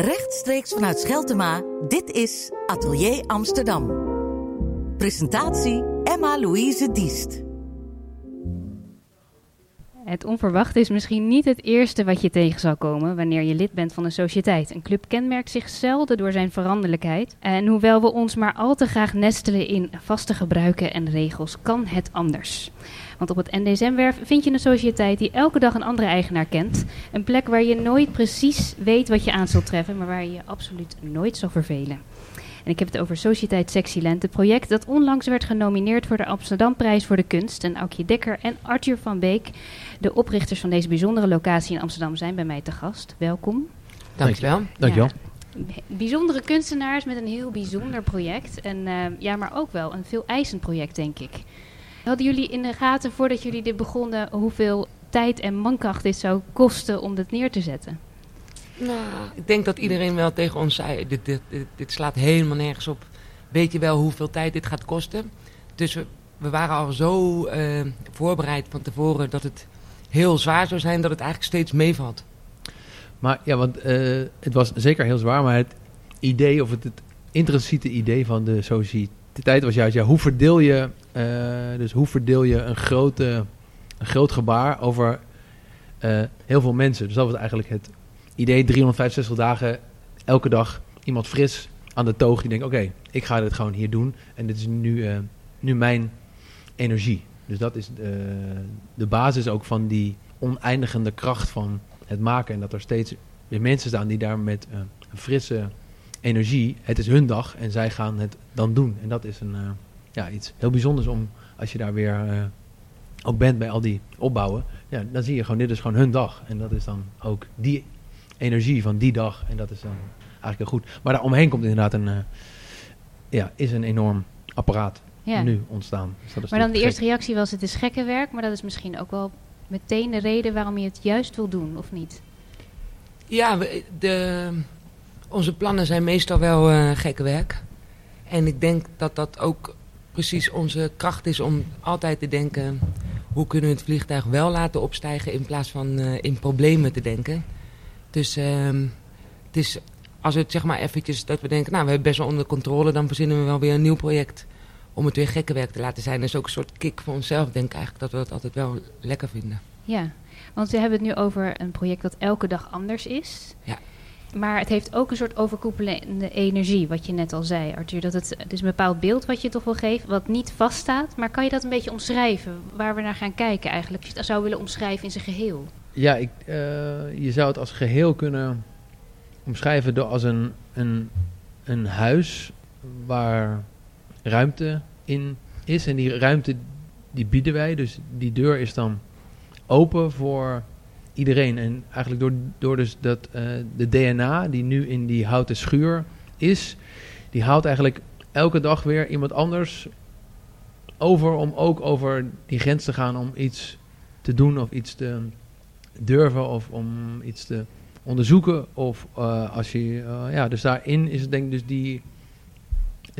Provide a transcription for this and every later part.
Rechtstreeks vanuit Scheltema, dit is Atelier Amsterdam. Presentatie Emma-Louise Diest. Het onverwachte is misschien niet het eerste wat je tegen zal komen wanneer je lid bent van een sociëteit. Een club kenmerkt zich zelden door zijn veranderlijkheid. En hoewel we ons maar al te graag nestelen in vaste gebruiken en regels, kan het anders. Want op het NDSM-werf vind je een sociëteit die elke dag een andere eigenaar kent. Een plek waar je nooit precies weet wat je aan zult treffen, maar waar je je absoluut nooit zal vervelen. En ik heb het over Sociëteit Sexyland, het project dat onlangs werd genomineerd voor de Amsterdamprijs voor de kunst. En Aukje Dekker en Arthur van Beek, de oprichters van deze bijzondere locatie in Amsterdam, zijn bij mij te gast. Welkom. Dankjewel. Dankjewel. Ja, bijzondere kunstenaars met een heel bijzonder project. En uh, ja, maar ook wel een veel eisend project, denk ik. Hadden jullie in de gaten voordat jullie dit begonnen hoeveel tijd en mankracht dit zou kosten om dit neer te zetten? Nou, ik denk dat iedereen wel tegen ons zei, dit, dit, dit, slaat helemaal nergens op. Weet je wel hoeveel tijd dit gaat kosten? Dus we, we waren al zo uh, voorbereid van tevoren dat het heel zwaar zou zijn dat het eigenlijk steeds meevalt. Maar ja, want uh, het was zeker heel zwaar, maar het idee of het, het intrinsieke idee van de sociëteit was juist, ja, hoe verdeel je, uh, dus hoe verdeel je een, grote, een groot gebaar over heel veel mensen? Dus dat was eigenlijk het idee 365 dagen, elke dag iemand fris aan de toog die denkt, oké, ik ga dit gewoon hier doen en dit is nu, uh, nu mijn energie. Dus dat is de, de basis ook van die oneindigende kracht van het maken. En dat er steeds weer mensen staan die daar met een frisse energie, het is hun dag en zij gaan het dan doen. En dat is een, ja, iets heel bijzonders om, als je daar weer ook bent bij al die opbouwen, ja, dan zie je gewoon, dit is gewoon hun dag. En dat is dan ook die energie van die dag. En dat is dan eigenlijk heel goed. Maar daaromheen komt inderdaad een, uh, ja, is een enorm apparaat ja. nu ontstaan. Dus dat is maar dan de eerste reactie was het is gekke werk, maar dat is misschien ook wel meteen de reden waarom je het juist wil doen, of niet? Ja, we, de, onze plannen zijn meestal wel uh, gekke werk. En ik denk dat dat ook precies onze kracht is om altijd te denken... hoe kunnen we het vliegtuig wel laten opstijgen in plaats van uh, in problemen te denken... Dus het is, als het zeg maar eventjes dat we denken, nou we hebben best wel onder controle, dan verzinnen we wel weer een nieuw project. Om het weer gekke werk te laten zijn. Dat is ook een soort kick voor onszelf, denk ik eigenlijk, dat we dat altijd wel lekker vinden. Ja, want we hebben het nu over een project dat elke dag anders is. Ja. Maar het heeft ook een soort overkoepelende energie, wat je net al zei, Arthur. Dat het, het is een bepaald beeld wat je toch wel geeft, wat niet vaststaat. Maar kan je dat een beetje omschrijven, waar we naar gaan kijken eigenlijk? Als je het zou willen omschrijven in zijn geheel. Ja, ik, uh, je zou het als geheel kunnen omschrijven door als een, een, een huis waar ruimte in is. En die ruimte die bieden wij. Dus die deur is dan open voor iedereen. En eigenlijk door, door dus dat, uh, de DNA die nu in die houten schuur is, die haalt eigenlijk elke dag weer iemand anders over om ook over die grens te gaan om iets te doen of iets te durven of om iets te onderzoeken. Of uh, als je, uh, ja, dus daarin is het denk ik dus die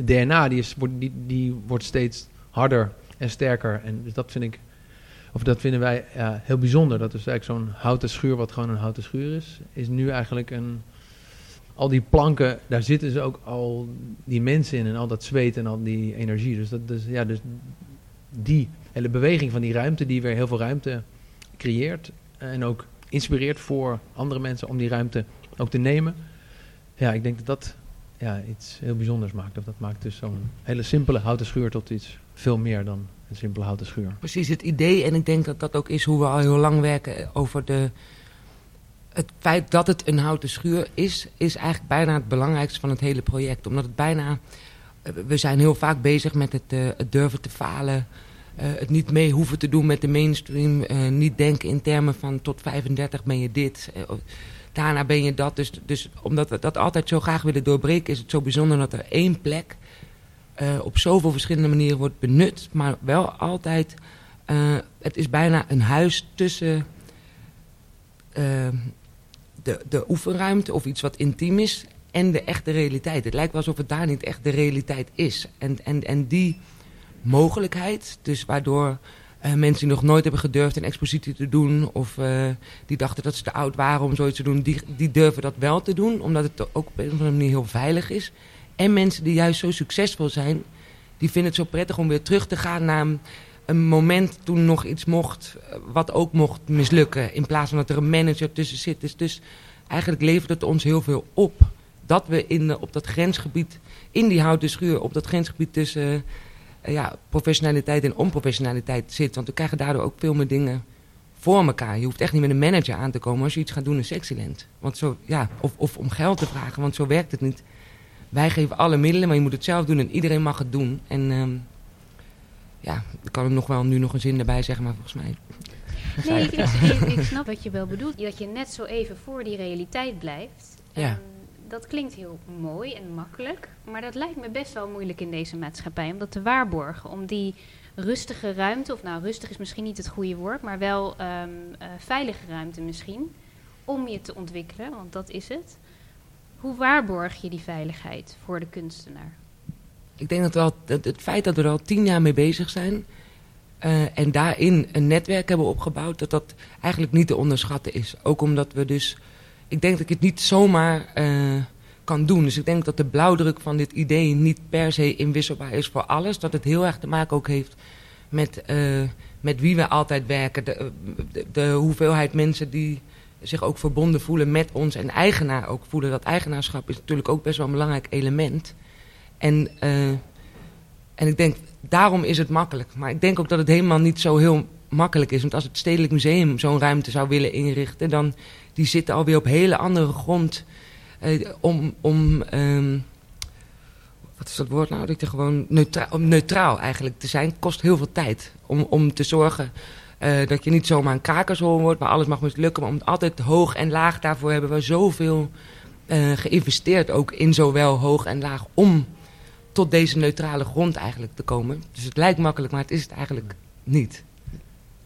DNA, die, is, wordt, die, die wordt steeds harder en sterker. En dus dat vind ik, of dat vinden wij ja, heel bijzonder. Dat is eigenlijk zo'n houten schuur, wat gewoon een houten schuur is, is nu eigenlijk een. Al die planken, daar zitten ze ook al die mensen in en al dat zweet en al die energie. Dus, dat, dus, ja, dus die hele beweging van die ruimte, die weer heel veel ruimte creëert, en ook inspireert voor andere mensen om die ruimte ook te nemen. Ja, ik denk dat dat ja, iets heel bijzonders maakt. Of dat maakt dus zo'n hele simpele houten schuur tot iets veel meer dan een simpele houten schuur. Precies het idee. En ik denk dat dat ook is hoe we al heel lang werken over de... Het feit dat het een houten schuur is, is eigenlijk bijna het belangrijkste van het hele project. Omdat het bijna... We zijn heel vaak bezig met het, uh, het durven te falen... Uh, het niet mee hoeven te doen met de mainstream. Uh, niet denken in termen van tot 35 ben je dit. Uh, daarna ben je dat. Dus, dus omdat we dat altijd zo graag willen doorbreken... is het zo bijzonder dat er één plek... op zoveel verschillende manieren wordt benut. Maar wel altijd... het is bijna een huis tussen... de, de oefenruimte of iets wat intiem is... en de echte realiteit. Het lijkt wel alsof het daar niet echt de realiteit is. En, en, en die mogelijkheid. Dus waardoor eh, mensen die nog nooit hebben gedurfd een expositie te doen. Of eh, die dachten dat ze te oud waren om zoiets te doen. Die, die durven dat wel te doen, omdat het ook op een of andere manier heel veilig is. En mensen die juist zo succesvol zijn, die vinden het zo prettig om weer terug te gaan naar een, moment toen nog iets mocht, eh, wat ook mocht mislukken. In plaats van dat er een manager tussen zit. Dus, dus eigenlijk levert het ons heel veel op. Dat we in, op dat grensgebied, in die houten schuur, op dat grensgebied tussen ja, professionaliteit en onprofessionaliteit zit. Want we krijgen daardoor ook veel meer dingen voor elkaar. Je hoeft echt niet met een manager aan te komen als je iets gaat doen in Sexyland. Want zo, ja, of, of om geld te vragen, want zo werkt het niet. Wij geven alle middelen, maar je moet het zelf doen en iedereen mag het doen. En ehm, ja, ik kan er nog wel nu nog een zin erbij zeggen, maar volgens mij... Nee, ik, ik, ik snap wat je wel bedoelt. Dat je net zo even voor die realiteit blijft. Ja. Ehm, dat klinkt heel mooi en makkelijk. Maar dat lijkt me best wel moeilijk in deze maatschappij. Om dat te waarborgen. Om die rustige ruimte, of nou rustig is misschien niet het goede woord. Maar wel ehm, eh, veilige ruimte misschien. Om je te ontwikkelen, want dat is het. Hoe waarborg je die veiligheid voor de kunstenaar? Ik denk dat, dat het feit dat we er al tien jaar mee bezig zijn... eh, en daarin een netwerk hebben opgebouwd... dat dat eigenlijk niet te onderschatten is. Ook omdat we dus... Ik denk dat ik het niet zomaar eh, kan doen. Dus ik denk dat de blauwdruk van dit idee niet per se inwisselbaar is voor alles. Dat het heel erg te maken ook heeft met, eh, met wie we altijd werken. De, de, de hoeveelheid mensen die zich ook verbonden voelen met ons en eigenaar ook voelen. Dat eigenaarschap is natuurlijk ook best wel een belangrijk element. En, eh, en ik denk, daarom is het makkelijk. Maar ik denk ook dat het helemaal niet zo heel makkelijk is. Want als het Stedelijk Museum zo'n ruimte zou willen inrichten... dan die zitten alweer op hele andere grond eh, om... om ehm, wat is dat woord nou? Dat je gewoon neutraal, om neutraal eigenlijk te zijn, kost heel veel tijd. Om, om te zorgen eh, dat je niet zomaar een krakersrol wordt, maar alles mag mislukken. Maar om altijd hoog en laag, daarvoor hebben we zoveel eh, geïnvesteerd ook in zowel hoog en laag om tot deze neutrale grond eigenlijk te komen. Dus het lijkt makkelijk, maar het is het eigenlijk niet.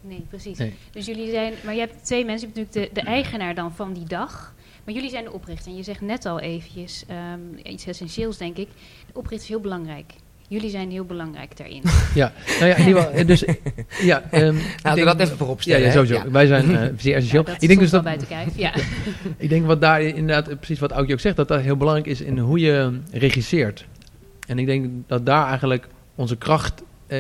Nee, precies. Nee. Dus jullie zijn, maar je hebt twee mensen. Je hebt natuurlijk de, de eigenaar dan van die dag. Maar jullie zijn de oprichter. En je zegt net al eventjes ehm, iets essentieels, denk ik. De oprichter is heel belangrijk. Jullie zijn heel belangrijk daarin. Ja, nou ja, in ieder geval, dus, ja, ehm, we denk- dat even voorop Ja, stellen. ja hè? sowieso. Ja. Wij zijn eh, zeer essentieel. Ja, dat ik denk dus dat, buiten kijf. Ja. ik denk wat daar inderdaad, precies wat Aukje ook zegt, dat dat heel belangrijk is in hoe je regisseert. En ik denk dat daar eigenlijk onze kracht eh,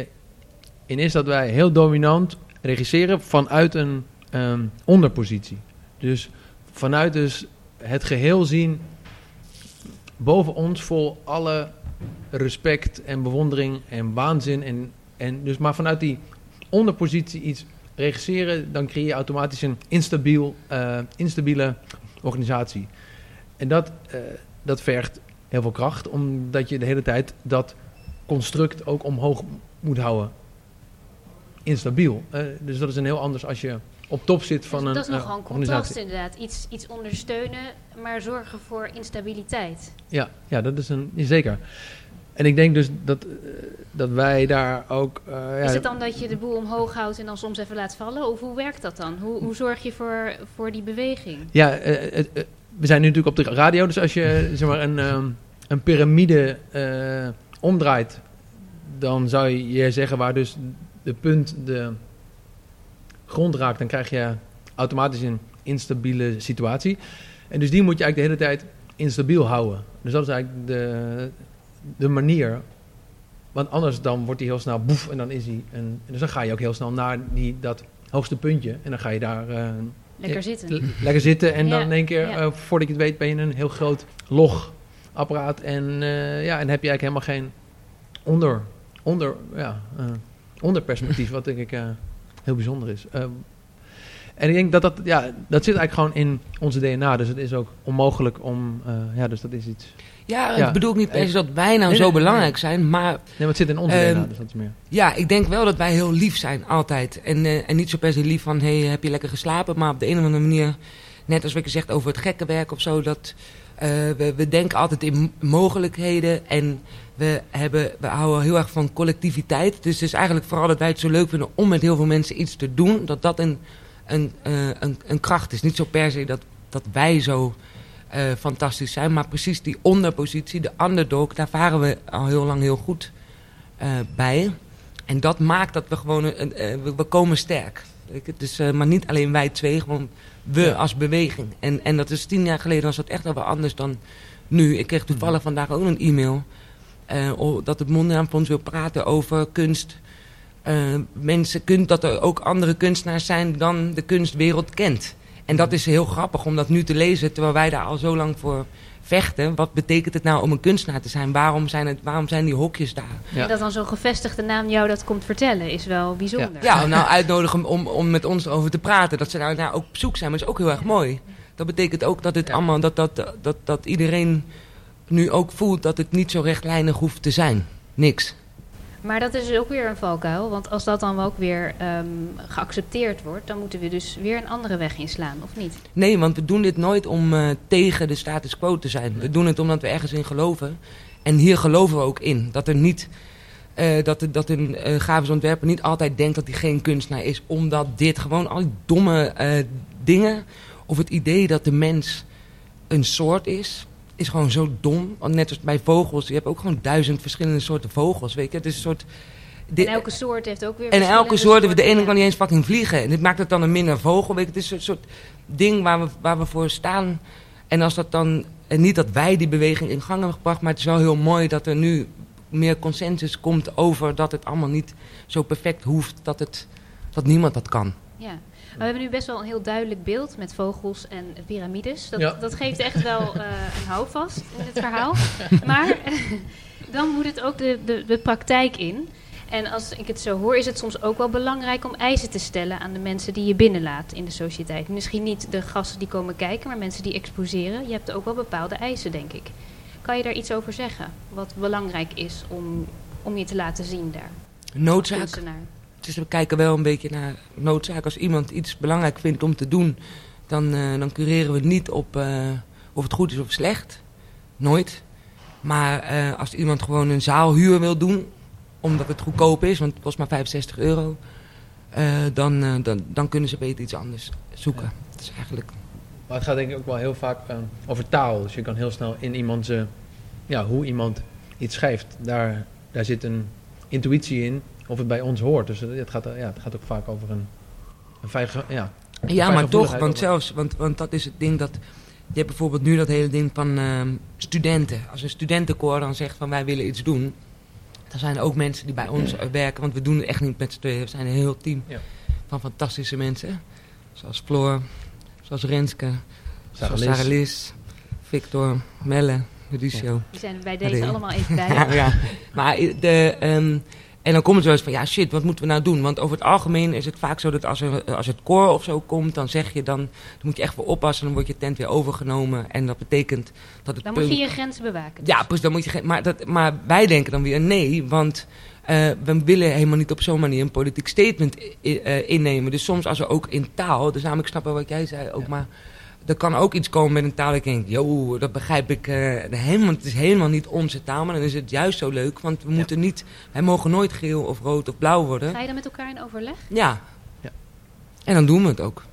in is dat wij heel dominant regisseren vanuit een ehm, onderpositie. Dus vanuit dus het geheel zien boven ons vol alle respect en bewondering en waanzin. En, en dus maar vanuit die onderpositie iets regisseren, dan creëer je automatisch een instabiel, eh, instabiele organisatie. En dat, eh, dat vergt heel veel kracht, omdat je de hele tijd dat construct ook omhoog moet houden. Instabiel. Eh, dus dat is een heel anders als je op top zit van Dus een dat is eh, nogal een contrast organisatie. inderdaad. Iets, iets ondersteunen, maar zorgen voor instabiliteit. Ja, ja, dat is een zeker. En ik denk dus dat, eh, dat wij daar ook. eh, ja, Is het dan dat je de boel omhoog houdt en dan soms even laat vallen? Of hoe werkt dat dan? Hoe, hoe zorg je voor, voor die beweging? Ja, eh, eh, eh, we zijn nu natuurlijk op de radio, dus als je zeg maar, een, ehm, een piramide eh, omdraait, dan zou je zeggen waar dus de punt de grond raakt, dan krijg je automatisch een instabiele situatie. En dus die moet je eigenlijk de hele tijd instabiel houden. Dus dat is eigenlijk de, de manier. Want anders dan wordt hij heel snel boef en dan is hij een. Dus dan ga je ook heel snel naar die, dat hoogste puntje en dan ga je daar eh, Lekker zitten. Lekker zitten en dan in één keer, ja. eh, voordat je het weet, ben je een heel groot logapparaat. En eh, ja, en heb je eigenlijk helemaal geen onder, onder, ja, onderperspectief, wat denk ik eh, heel bijzonder is. Eh, en ik denk dat dat, ja, dat zit eigenlijk gewoon in onze DNA. Dus het is ook onmogelijk om, eh, ja, dus dat is iets. Ja, Ja. ik bedoel niet per se dat wij nou Nee, zo nee, belangrijk zijn, maar Nee, maar het zit in onze Ehm, DNA, dus dat is meer. ja, ik denk wel dat wij heel lief zijn, altijd. En, eh, en niet zo per se lief van, hey, heb je lekker geslapen? Maar op de een of andere manier, net als wat je zegt over het gekke werk of zo, dat we, we denken altijd in mogelijkheden en we, hebben, we houden heel erg van collectiviteit. Dus het is eigenlijk vooral dat wij het zo leuk vinden om met heel veel mensen iets te doen, dat dat een, een, eh, een, een kracht is. Niet zo per se dat, dat wij zo eh, fantastisch zijn, maar precies die onderpositie, de underdog, daar varen we al heel lang heel goed eh, bij. En dat maakt dat we gewoon, we, we komen sterk. Dus, maar niet alleen wij twee, gewoon we Ja. als beweging. En, en dat is tien jaar geleden was dat echt wel wat anders dan nu. Ik kreeg toevallig vandaag ook een e-mail dat het Mondriaanfonds wil praten over kunst. Eh, mensen, kun, dat er ook andere kunstenaars zijn dan de kunstwereld kent. En dat is heel grappig om dat nu te lezen, terwijl wij daar al zo lang voor vechten. Wat betekent het nou om een kunstenaar te zijn? Waarom zijn, het, waarom zijn die hokjes daar? Ja. En dat dan zo'n gevestigde naam jou dat komt vertellen, is wel bijzonder. Ja, nou uitnodigen om, om met ons over te praten. Dat ze daar nou ook op zoek zijn, maar is ook heel erg mooi. Dat betekent ook dat het Ja. allemaal, dat, dat, dat, dat iedereen nu ook voelt dat het niet zo rechtlijnig hoeft te zijn. Niks. Maar dat is ook weer een valkuil, want als dat dan ook weer ehm, geaccepteerd wordt, dan moeten we dus weer een andere weg inslaan, of niet? Nee, want we doen dit nooit om eh, tegen de status quo te zijn. We doen het omdat we ergens in geloven. En hier geloven we ook in. Dat er niet. eh, dat, dat een grafisch ontwerper niet altijd denkt dat hij geen kunstenaar is. Omdat dit gewoon al die domme dingen. Of het idee dat de mens een soort is. Is gewoon zo dom. Net als bij vogels. Je hebt ook gewoon duizend verschillende soorten vogels. Weet je? Het is een soort. dit- en elke soort heeft ook weer en elke soort, de soorten, ene ja. kan niet eens fucking vliegen. En dit maakt het dan een minder vogel. Weet je, het is een soort ding waar we, waar we voor staan. En als dat dan, en niet dat wij die beweging in gang hebben gebracht, maar het is wel heel mooi dat er nu meer consensus komt over dat het allemaal niet zo perfect hoeft, dat, het, dat niemand dat kan. Ja. Maar we hebben nu best wel een heel duidelijk beeld met vogels en piramides. Dat, Ja. dat geeft echt wel eh, een houvast in het verhaal. Maar dan moet het ook de, de, de praktijk in. En als ik het zo hoor, is het soms ook wel belangrijk om eisen te stellen aan de mensen die je binnenlaat in de sociëteit. Misschien niet de gasten die komen kijken, maar mensen die exposeren. Je hebt ook wel bepaalde eisen, denk ik. Kan je daar iets over zeggen? Wat belangrijk is om, om je te laten zien daar? Noodzaak. Dus we kijken wel een beetje naar noodzaak. Als iemand iets belangrijk vindt om te doen, dan, eh, dan cureren we het niet op eh, of het goed is of slecht. Nooit. Maar eh, als iemand gewoon een zaalhuur wil doen, omdat het goedkoop is, want het kost maar 65 euro, dan, dan, dan kunnen ze beter iets anders zoeken. Dat is eigenlijk... Maar het gaat denk ik ook wel heel vaak over taal. Dus je kan heel snel in iemand, ja, hoe iemand iets schrijft, daar, daar zit een intuïtie in, of het bij ons hoort. Dus het gaat, ja, het gaat ook vaak over een, een veilige, ja. Ja, maar toch, want over- zelfs, want, want dat is het ding dat... Je hebt bijvoorbeeld nu dat hele ding van ehm, studenten. Als een studentenkoor dan zegt van wij willen iets doen... dan zijn er ook mensen die bij ons werken. Want we doen het echt niet met z'n tweeën. We zijn een heel team Ja. van fantastische mensen. Zoals Floor, zoals Renske, Sarah zoals Liz. Sarah Liz, Victor, Melle, Lucio. Die zijn bij deze Allee. allemaal even bij. Ja, ja. Maar de, ehm, en dan komt het wel eens van, ja shit, wat moeten we nou doen? Want over het algemeen is het vaak zo dat als, er, als het koor of zo komt, dan zeg je dan, dan moet je echt voor oppassen, dan wordt je tent weer overgenomen. En dat betekent dat het Dan moet je je grenzen bewaken. Ja, precies, dan moet je geen, maar, dat, maar wij denken dan weer nee, want eh, we willen helemaal niet op zo'n manier een politiek statement eh, innemen. Dus soms als we ook in taal, dus namelijk snappen wat jij zei ook, Ja. maar er kan ook iets komen met een taal dat ik denk, yo, dat begrijp ik eh, helemaal, het is helemaal niet onze taal, maar dan is het juist zo leuk, want we Ja. moeten niet, wij mogen nooit geel of rood of blauw worden. Ga je dan met elkaar in overleg? Ja. Ja. En dan doen we het ook.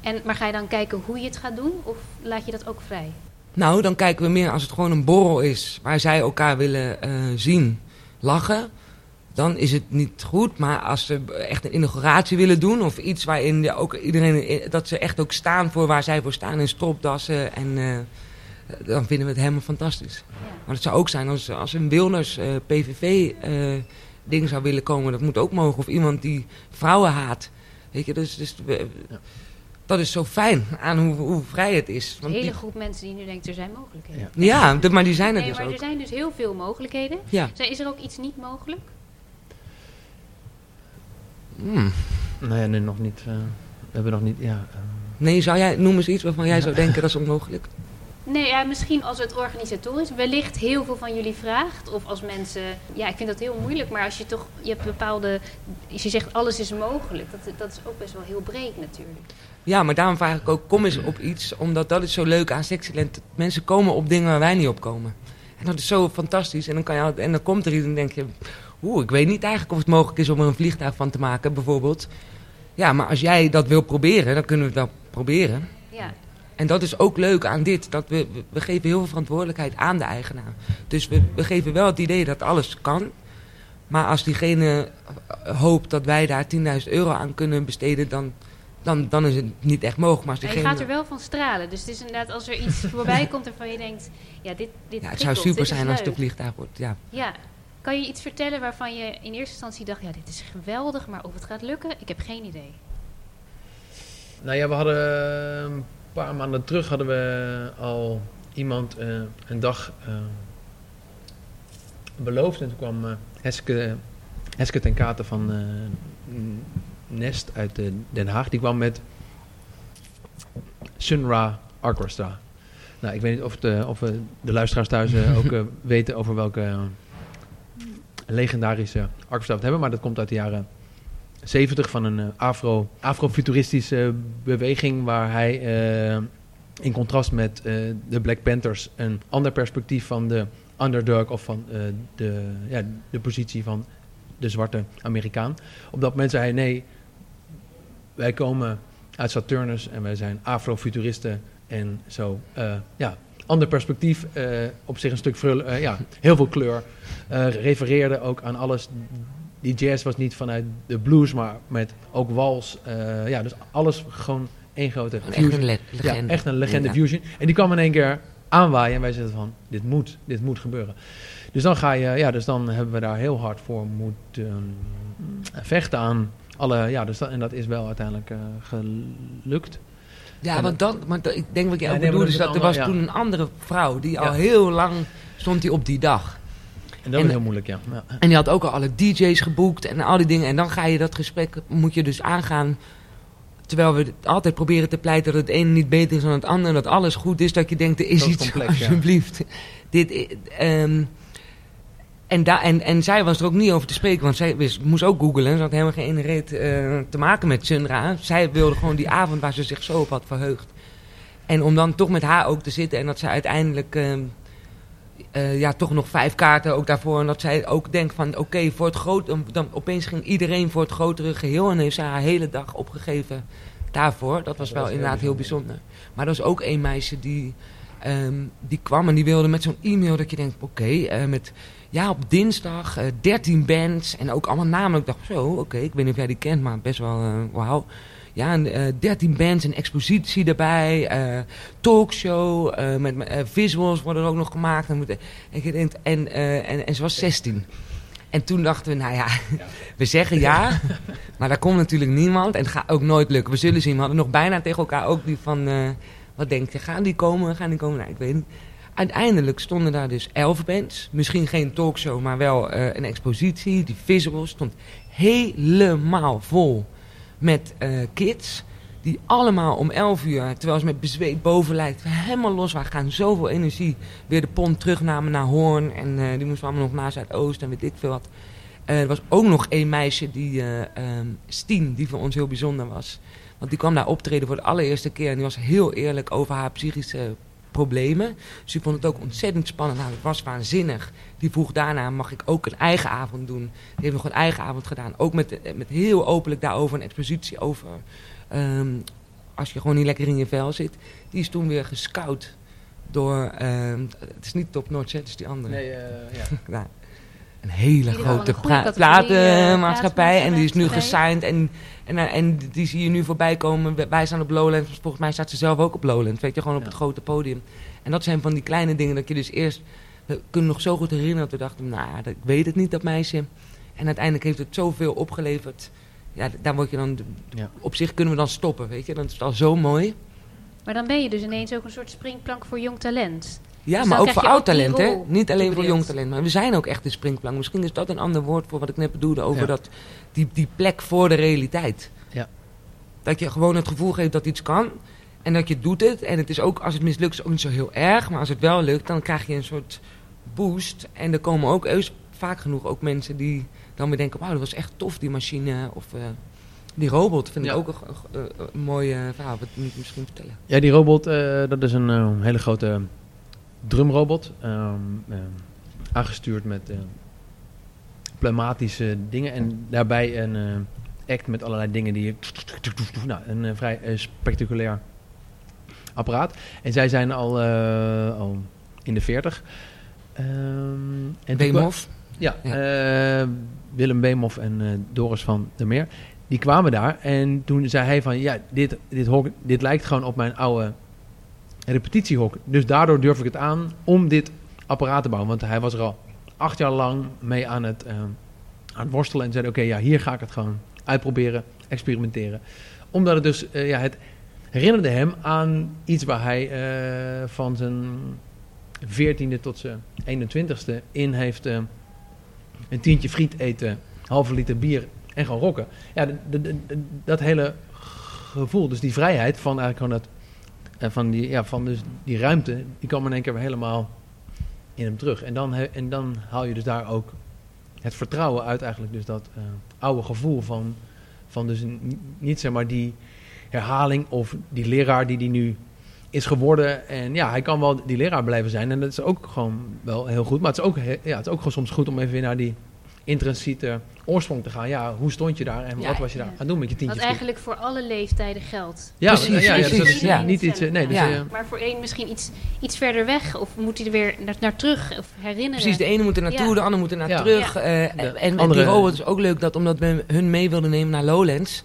En, maar ga je dan kijken hoe je het gaat doen? Of laat je dat ook vrij? Nou, dan kijken we meer als het gewoon een borrel is waar zij elkaar willen eh, zien, lachen. Dan is het niet goed, maar als ze echt een inauguratie willen doen of iets waarin de- ook iedereen, dat ze echt ook staan voor waar zij voor staan in stropdassen en eh, dan vinden we het helemaal fantastisch. Ja. Maar het zou ook zijn als, als een Wilners eh, PVV eh, ding zou willen komen, dat moet ook mogen. Of iemand die vrouwen haat. Weet je, dus, dus we- Ja. dat is zo fijn aan hoe, hoe vrij het is. Een Want hele die- groep mensen die nu denkt, er zijn mogelijkheden. Ja. maar die zijn er Nee, dus maar ook. er zijn dus heel veel mogelijkheden. Is er ook iets niet mogelijk? Hmm. Nee, nee, nog niet. eh, we hebben nog niet, ja. eh, Nee, zou jij, noem eens iets waarvan jij zou denken dat is onmogelijk. Nee, ja, misschien als het organisatorisch wellicht heel veel van jullie vraagt. Of als mensen... Ja, ik vind dat heel moeilijk. Maar als je toch... Je hebt bepaalde... Als je zegt alles is mogelijk. Dat, dat is ook best wel heel breed natuurlijk. Ja, maar daarom vraag ik ook, kom eens op iets. Omdat dat is zo leuk aan Sexyland. Mensen komen op dingen waar wij niet op komen. En dat is zo fantastisch. En dan, kan je, en dan komt er iets en denk je... Oeh, ik weet niet eigenlijk of het mogelijk is om er een vliegtuig van te maken, bijvoorbeeld. Ja, maar als jij dat wil proberen, dan kunnen we dat proberen. Ja. En dat is ook leuk aan dit. Dat we, we, geven heel veel verantwoordelijkheid aan de eigenaar. Dus we, we geven wel het idee dat alles kan. Maar als diegene eh, hoopt dat wij daar 10.000 euro aan kunnen besteden, dan, dan, dan is het niet echt mogelijk. Maar als Maar je diegene, gaat er wel van stralen. Dus het is inderdaad als er iets voorbij komt waarvan je denkt... Ja, dit, dit ja, het zou super zijn als het een vliegtuig wordt. Ja. Ja. Kan je iets vertellen waarvan je in eerste instantie dacht... Ja, dit is geweldig, maar of het gaat lukken, ik heb geen idee. Nou ja, we hadden eh, een paar maanden terug hadden we al iemand eh, een dag eh, beloofd. En toen kwam eh, Heske, Heske ten Katen van Nest uit Den Haag. Die kwam met Sunra Orchestra. Nou, ik weet niet of, de, of de luisteraars thuis ook weten over welke legendarische het hebben. Maar dat komt uit de jaren 70 van een eh, afro, afrofuturistische beweging waar hij eh, in contrast met eh, de Black Panthers een ander perspectief van de underdog of van de, ja, de positie van de zwarte Amerikaan. Op dat moment zei hij nee, wij komen uit Saturnus en wij zijn afrofuturisten en zo. ja, ander perspectief, eh, op zich een stuk vrul, eh, ja, heel veel kleur. Eh, refereerde ook aan alles die jazz was niet vanuit de blues, maar met ook wals. ja, dus alles gewoon één grote Echt fusion. een le- Ja, legende. echt een legende Ja. fusion. En die kwam in één keer aanwaaien en wij zeiden van, dit moet, dit moet gebeuren. Dus dan ga je, ja, dus dan hebben we daar heel hard voor moeten vechten aan alle, ja, dus dat, en dat is wel uiteindelijk gelukt. Ja, En want dan, maar ik denk wat jij Ja, ook nee, bedoelt, is dat er was toen een andere vrouw, die al heel lang stond die op die dag. En dat En- is heel moeilijk, ja. ja. En die had ook al alle DJ's geboekt en al die dingen. En dan ga je dat gesprek, moet je dus aangaan. Terwijl we altijd proberen te pleiten dat het ene niet beter is dan het andere. Dat alles goed is, dat je denkt, er is Dat iets, complex, ja. alsjeblieft. Dit, ehm, en, en, en zij was er ook niet over te spreken, want zij wist, moest ook googlen. Ze had helemaal geen reet eh, te maken met Sunra. Zij wilde gewoon die avond waar ze zich zo op had verheugd. En om dan toch met haar ook te zitten en dat ze uiteindelijk... ehm, eh, ja, toch nog vijf kaarten ook daarvoor. En dat zij ook denkt van, oké, voor het groot... Dan, opeens ging iedereen voor het grotere geheel. En heeft zij haar hele dag opgegeven daarvoor. Dat was wel inderdaad heel bijzonder. Maar er was ook één meisje die, ehm, die kwam en die wilde met zo'n e-mail... dat je denkt, oké, eh, met... Ja, op dinsdag eh 13 bands en ook allemaal namen. Ik dacht, zo, oké, ik weet niet of jij die kent, maar best wel, eh, wauw. Ja, en, eh 13 bands, een expositie erbij, eh, talkshow, eh, met eh, visuals worden er ook nog gemaakt. En, je denkt, en, eh, en, en ze was 16. En toen dachten we, nou ja, we zeggen ja, maar daar komt natuurlijk niemand en het gaat ook nooit lukken. We zullen zien, we hadden nog bijna tegen elkaar ook die van, eh, wat denk je, gaan die komen, gaan die komen? Nou, ik weet niet. Uiteindelijk stonden daar dus elf bands. Misschien geen talkshow, maar wel eh, een expositie. Die visuals stond helemaal vol met eh, kids. Die allemaal om 11 uur, terwijl ze met bezweet bovenlijf helemaal los waren. Gaan zoveel energie. Weer de pont terugnamen naar Hoorn. En eh, die moesten allemaal nog naar Zuidoost en weet ik veel wat. Er was ook nog één meisje, die ehm, Stien, die voor ons heel bijzonder was. Want die kwam daar optreden voor de allereerste keer. En die was heel eerlijk over haar psychische problemen. Dus die vond het ook ontzettend spannend. Nou, het was waanzinnig. Die vroeg daarna, mag ik ook een eigen avond doen? Die heeft nog een eigen avond gedaan. Ook met, eh, met heel openlijk daarover een expositie over. ehm, als je gewoon niet lekker in je vel zit. Die is toen weer gescout door... ehm, het is niet Top Notch, hè, het is die andere. Nee, eh, ja. Nou, een hele grote eh, platenmaatschappij. en die is nu gesigned. En, en, eh, en die zie je nu voorbij komen. Wij- staan op Lowlands. Volgens mij staat ze zelf ook op Lowlands. Weet je, gewoon op Ja. het grote podium. En dat zijn van die kleine dingen dat je dus eerst... We kunnen nog zo goed herinneren dat we dachten... Nou ja, dat- ik weet het niet, dat meisje. En uiteindelijk heeft het zoveel opgeleverd. Ja, daar word je dan... Ja. Op zich kunnen we dan stoppen, weet je. Dan is het al zo mooi. Maar dan ben je dus ineens ook een soort springplank voor jong talent. Ja, Dus maar ook voor oud talent, hè? Niet alleen voor jong talent. Maar we zijn ook echt de springplank. Misschien is dat een ander woord voor wat ik net bedoelde over Ja. dat, die, die plek voor de realiteit. Ja. Dat je gewoon het gevoel geeft dat iets kan. En dat je doet het. En het is ook, als het mislukt, is het ook niet zo heel erg. Maar als het wel lukt, dan krijg je een soort boost. En er komen ook vaak genoeg ook mensen die dan weer denken... Wauw, dat was echt tof, die machine. Of eh, die robot. Vind Ja. ik ook een, een- een- een mooi verhaal. Wat moet ik misschien vertellen. Ja, die robot, eh, dat is een eh, hele grote drumrobot. ehm, ehm, aangestuurd met eh, pneumatische dingen. En daarbij een eh, act met allerlei dingen die... je- Nou, een eh, vrij spectaculair apparaat. En zij zijn al, al in de 40. Ehm en toen Wim kwa- Hof. Ja, Ja. Willem Beemhoff en Doris van der Meer. Die kwamen daar en toen zei hij van... Ja, dit, dit, hok, dit lijkt gewoon op mijn oude repetitiehok. Dus daardoor durf ik het aan om dit apparaat te bouwen. Want hij was er al acht jaar lang mee aan het, eh, aan het worstelen. En zei, oké, ja, hier ga ik het gewoon uitproberen, experimenteren. Omdat het dus, eh, ja, het herinnerde hem aan iets waar hij eh, van zijn 14e tot zijn 21ste in heeft een tientje friet eten, halve liter bier en gaan rocken. Ja, dat hele gevoel, dus die vrijheid van eigenlijk gewoon dat, eh, van die, ja, van dus die ruimte, die kwam in één keer weer helemaal in hem terug. En dan, en dan haal je dus daar ook het vertrouwen uit eigenlijk, dus dat eh, oude gevoel van, van dus niet zeg maar die herhaling of die leraar die die nu is geworden. En ja, hij kan wel die leraar blijven zijn. En dat is ook gewoon wel heel goed. Maar het is ook, ja, het is ook gewoon soms goed om even weer naar die intrinsieke oorsprong te gaan. Ja, hoe stond je daar en Ja, wat was je daar ja. aan het doen met je Wat tientjes? eigenlijk voor alle leeftijden geldt. ja, Precies, ja, ja, dus dat precies, is ja. niet iets... eh, Nee, dus, Ja. eh, Maar voor één misschien iets, iets verder weg. Of moet hij er weer naar, naar terug of herinneren. Precies, de ene moet er naartoe, Ja. de andere moet er naar Ja. terug. Ja. eh, en en andere- die robot is ook leuk dat omdat we hun mee wilden nemen naar Lowlands...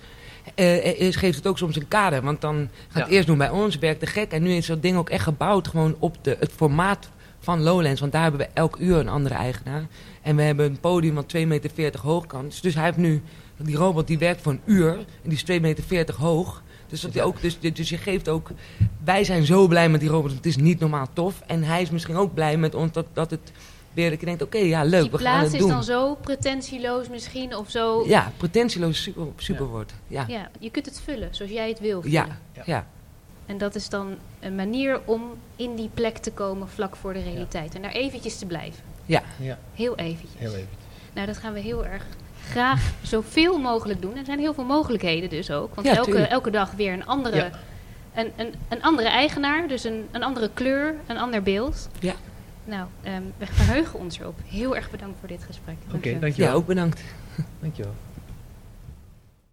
geeft het ook soms een kader. Want dan gaat Ja. het eerst doen bij ons, werkt de gek. En nu is dat ding ook echt gebouwd gewoon op de, het formaat van Lowlands. Want daar hebben we elk uur een andere eigenaar. En we hebben een podium wat 2,40 meter hoog kan. Dus, dus hij heeft nu, die robot die werkt voor een uur. En die is 2,40 meter hoog. Dus, dat die ook, dus, dus je geeft ook... Wij zijn zo blij met die robot. Het is niet normaal tof. En hij is misschien ook blij met ons dat, dat het weer... Dat je denkt, oké, ja leuk, Die we gaan plaats het is doen. dan zo pretentieloos misschien. Of zo. Ja, pretentieloos super, super Ja. wordt. Ja. Ja. Ja, je kunt het vullen zoals jij het wil. Ja. vullen. Ja. En dat is dan een manier om in die plek te komen vlak voor de realiteit. En daar eventjes te blijven. Ja, Heel eventjes. heel even. Nou, dat gaan we heel erg graag zoveel mogelijk doen. Er zijn heel veel mogelijkheden dus ook. Want Ja, elke, tuurlijk. elke dag weer een andere, Ja. een, een, een andere eigenaar. Dus een, een andere kleur, een ander beeld. Ja. Nou, ehm, we verheugen ons erop. Heel erg bedankt voor dit gesprek. Oké, Dankjewel. dankjewel. ja, ook bedankt. Dankjewel.